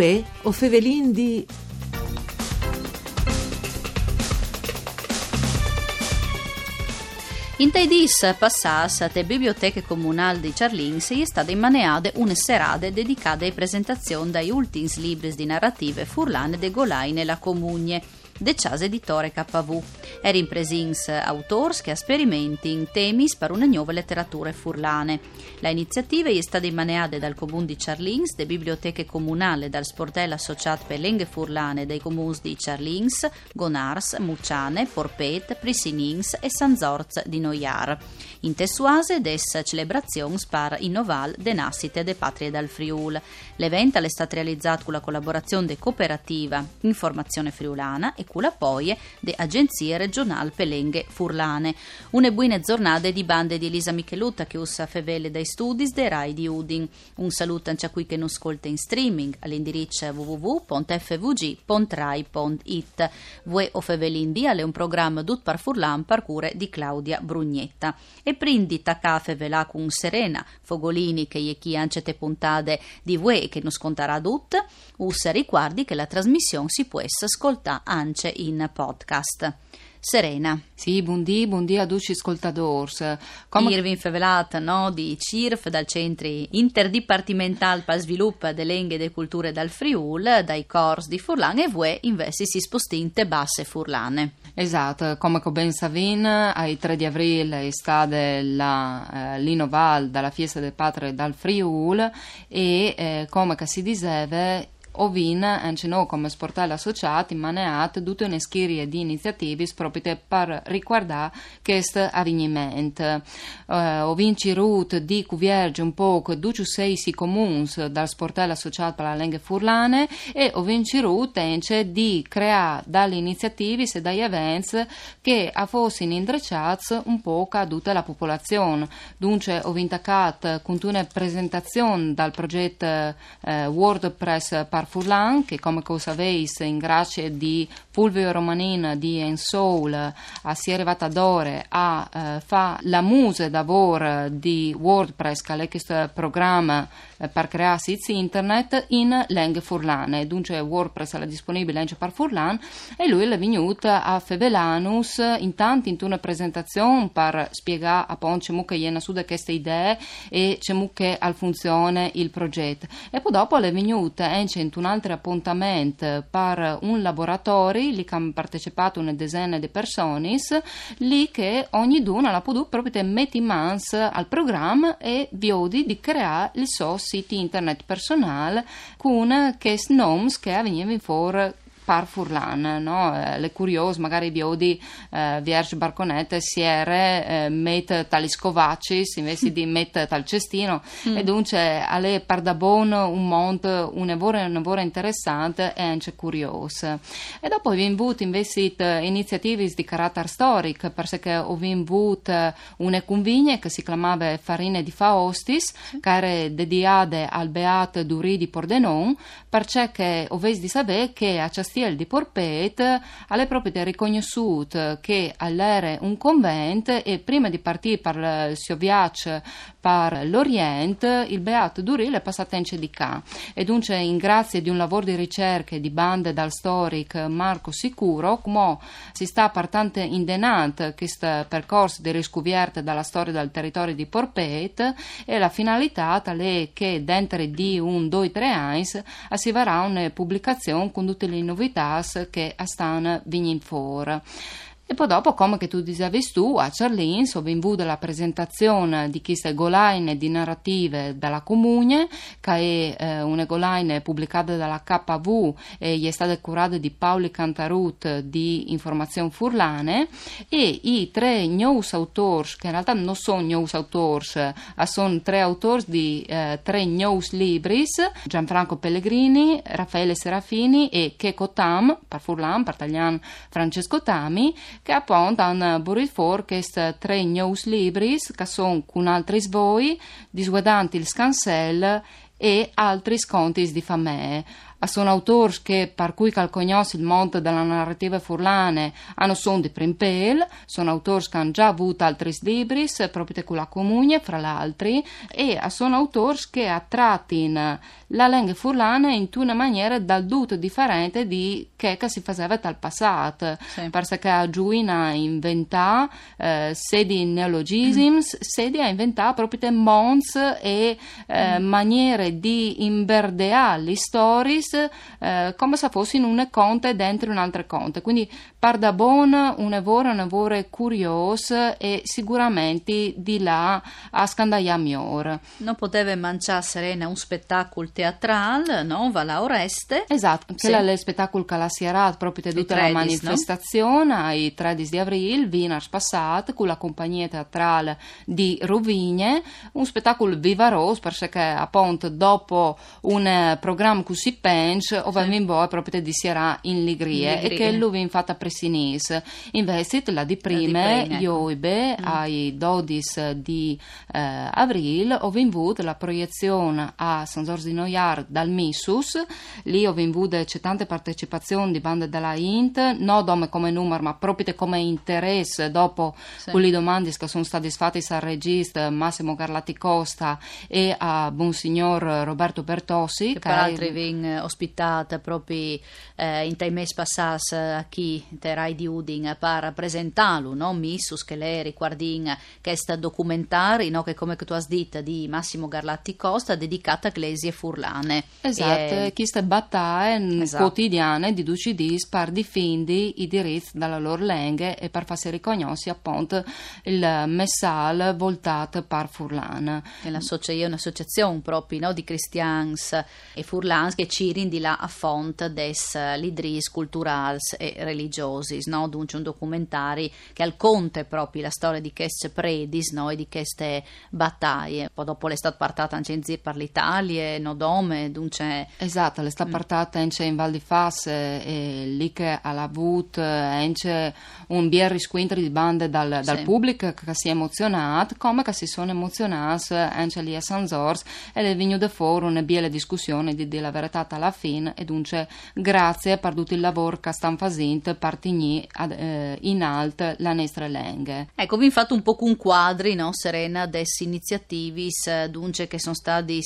Uè, o fevelin di... In Taidis passas te biblioteche comunali di Charlins è stata immaneade una serade dedicata a presentazione dai ultimi libri di narrative furlane de Golai nella comugne de Chas Editore KV. Er in presins autors che sperimenti in temi per una nuova letteratura furlane. La iniziativa è stata immaneata dal comune di Charlins, de biblioteche comunali dal sportello associato per lenghe furlane dei comuni di Charlins, Gonars, Mucciane, Porpet, Prisinins e San Zorz di Noiar. In tessuase des celebrazions par innoval de nascite de patrie dal Friul. L'evento è stato realizzato con la collaborazione de cooperativa Informazione Friulana e poi de agenzie regionali pelenghe furlane. Une buone giornate di bande di Elisa Michelutta che usa fevele dai studi de Rai di Udin. Un saluto anche a qui che non ascolta in streaming all'indirizzo www.fvg.rai.it. Vue o fevelin dia è un programma dut par furlan par cure di Claudia Brugnetta. E prindi taccafe velà con Serena, Fogolini che gli chi ancete puntate di Vue che non scontarà dut, usa ricordi che la trasmissione si può ascoltare anche in podcast. Serena. Sì, buondì, buondì a tutti gli ascoltatori. Come... Irvin Fevelat, no, di CIRF, dal Centro Interdipartimental per Sviluppo delle Lingue e delle Culture dal Friul, dai Cors di Furlan e VUE investi si spostinte basse furlane. Esatto, come ben savin, ai 3 di aprile è stata la, eh, l'Inoval dalla Fiesta del Padre dal Friul e eh, come si diceva Ovin encinò come sportello associato maneat tutte una serie di iniziative proprio per riguardare questo avvenimento. Uh, ovin cirut di cuvierge un po' duci sei comuni dal sportello associato per la lingua furlane e ovin cirut ence di creare dalle iniziative e dagli eventi che a fossero indrecciati un po' a tutta la popolazione. Dunque ovin taccat con una presentazione dal progetto eh, WordPress per Furlan, che come sapeis in grazie di Fulvio Romanin di Ensoul si è arrivata ad ore a eh, fa la muse d'avoro di WordPress, che è questo programma per creare siti internet in lingue furlane. Dunque WordPress è disponibile anche per Furlan e lui è venuto a Fevelanus intanto in una presentazione per spiegare appunto come che su da queste idee e come al funzione il progetto. E poi dopo è venuto anche in un altro appuntamento per un laboratorio, lì che hanno partecipato una decina di persone, lì che ogni duna la può proprio mettere in mano al programma e viodi di creare il suo sito internet personale con questi nomi che venivano fuori par Furlan, no? Eh, le curiose, magari biodi eh, Vierge Barconette, Siere, eh, met tali scovacis invece di met tal cestino mm. e dunque alle par da bon un mont un lavoro, un lavoro interessante e anche curioso. E dopo abbiamo avuto invece iniziative di carattere storico perché abbiamo avuto una convigne che si chiamava Farine di Faostis che era dedicata al Beat Duri di Pordenon perché ovesi di sapere che a Ciastino Castiel di Porpet alle proprietà riconosciute che all'era un convento e prima di partire per il suo viaggio per l'Oriente il Beato Duril è passato in CDK e dunque in grazie di un lavoro di ricerca di bande dal storic Marco Sicuro come si sta partendo indenant questo percorso di riscoperta dalla storia del territorio di Porpet e la finalità è che dentro di un, due, tre anni si varrà una pubblicazione con tutte le novità novitas che stanno venendo fuori. E poi dopo, come che tu dicevi tu, a Charlene sono venuta la presentazione di queste golaine di narrative dalla Comune, che è eh, una golaine pubblicata dalla KV e è stata curata di Paoli Cantarut di Informazione Furlane. E i tre news authors, che in realtà non sono news authors, ma sono tre autori di eh, tre news libris, Gianfranco Pellegrini, Raffaele Serafini e Checo Tam, per Furlan, per Taglian Francesco Tami, che appunto hanno burit for questi tre news libris che sono con altri svoi, disguadanti il scansel e altri sconti di famè sono autori che per cui calcognos il monte della narrativa furlane hanno son di primpel, sono autori che hanno già avuto altri libri proprio con la comune fra l'altro e sono autori che attrattin la lingua furlana in una maniera dal tutto differente di che, si faceva dal passato sì. perché a Giuina inventa eh, sedi neologisms mm. sedi a inventare proprio mons e eh, mm. maniere di imberdeare le storie eh, come se fossero un conte dentro un altro conte. Quindi par da bon un evore, un evore curioso e sicuramente di là a scandaia miglior. Non poteva mangiare Serena un spettacolo teatrale, no? Va la Oreste. Esatto, che sì. è lo spettacolo che la si era proprio tutta la manifestazione no? ai 13 di aprile, Vinas Passat, con la compagnia teatrale di Rovigne, un spettacolo vivaroso perché appunto dopo un programma così penso French o sì. in boa proprio di Sierra in Ligrie, e che lui infatti presinis investit la di prime ioibe mm. ai 12 di eh, avril ho vinvuto la proiezione a San Giorgio di Noiar dal Missus lì ho vinvuto c'è tante partecipazioni di bande della Int non come numero ma proprio come interesse dopo sì. quelle domande che sono state fatte al regista Massimo Garlati Costa e a Monsignor Roberto Bertossi che, che peraltro è... vin ospitata proprio eh, in mesi passati a chi terai di Udin per presentarlo, no? Missus che lei riguardin questo documentario, no? che come tu hai detto di Massimo Garlatti Costa dedicata a Glesie Furlane. Esatto, e... queste battaglie esatto. quotidiane di Duci Dis per difendere i diritti dalla loro lingua e per farsi riconoscere appunto il messale voltato per Furlan. È un'associazione proprio no? di cristiani e furlans che ci di là a font des lidris culturals e religiosi, no? Dunque un documentario che al conte proprio la storia di queste predis no? e di queste battaglie. Poi dopo l'estate partata anche in per l'Italia, no dome, dunque... Esatto, l'estate mm. partata anche in Val di Fas e lì che ha avuto anche un bier risquintri di bande dal, dal sì. pubblico che si è emozionato, come che si sono emozionati anche lì a San Zors ed è venuto fuori una biele discussione di, di la verità alla fine e dunque grazie per tutto il lavoro che stanno facendo per tenere eh, in alto la nostra lingua. Ecco, vi fatto un po' un quadri, no, Serena, des iniziativis dunque che sono stati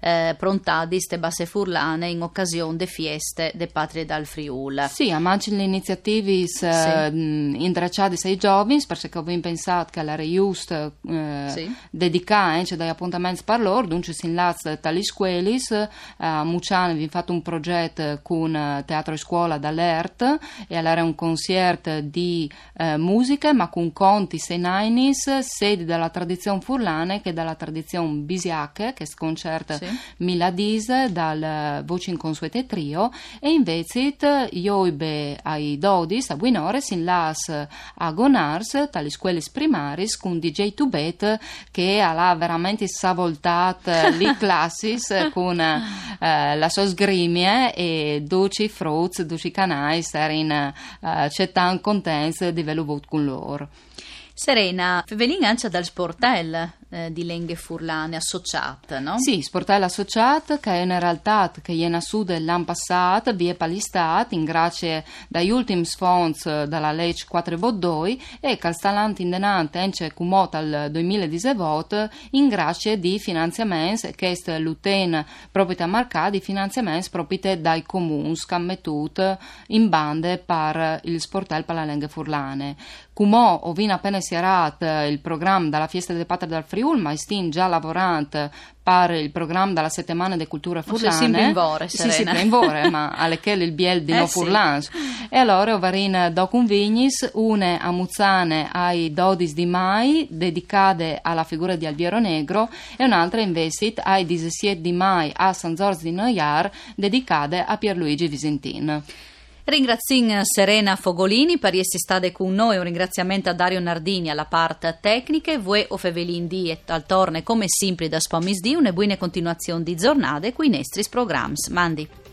eh, prontati ste basse furlane in occasione de fieste de patrie dal Friul. Sì, a le iniziative sì. eh, intracciate ai giovani perché ho pensato che la Reiust eh, sì. dedicata eh, dagli appuntamenti per loro, dunque si inlazza tali scuole, eh, a Muciano vi fatto un progetto con eh, Teatro e Scuola d'Alert e allora un concerto di eh, musica ma con conti senainis sedi della tradizione furlane che dalla tradizione bisiache che sconcerta sì. miladise dal voce inconsuete trio e invece io ibe ai dodis a Buinores in las a Gonars tali scuole primaris con DJ Tubet che ha veramente savoltato le classis con eh, la sua sgrimie e duci fruits, duci canais erin uh, c'è tan contents di velo vot con loro. Serena, Fevelin ancia dal sportel eh, di Lenghe Furlane associate, no? Sì, sportello associato che è una realtà che è nascuta l'anno passato, vi è in grazie dagli ultimi fondi dalla legge 4 e che sta in denante ence cumota al 2018 in grazie di finanziamenti che è l'uten proprio a marcare di finanziamenti proprio dai comuni scammetut in bande per il sportello per la Lenghe Furlane. Cumò ovina appena si era il programma dalla Fiesta del Patria del Friul, ma stin già lavorando per il programma della settimana di cultura furlane. Si invore, sì, sì, invore, ma alle che il biel di eh, no furlans. Sì. E allora ovarin docun vignis, une a Muzzane ai dodis di mai, dedicate alla figura di Albiero Negro, e un'altra investit ai 17 di mai a San Giorgio di Noiar, dedicate a Pierluigi Visentin. Ringrazio Serena Fogolini per essere stata con noi, un ringraziamento a Dario Nardini alla parte tecnica, voi o Fevelin e al torne come sempre da Spomisdi, una buona continuazione di giornate con i nostri programmi. Mandi.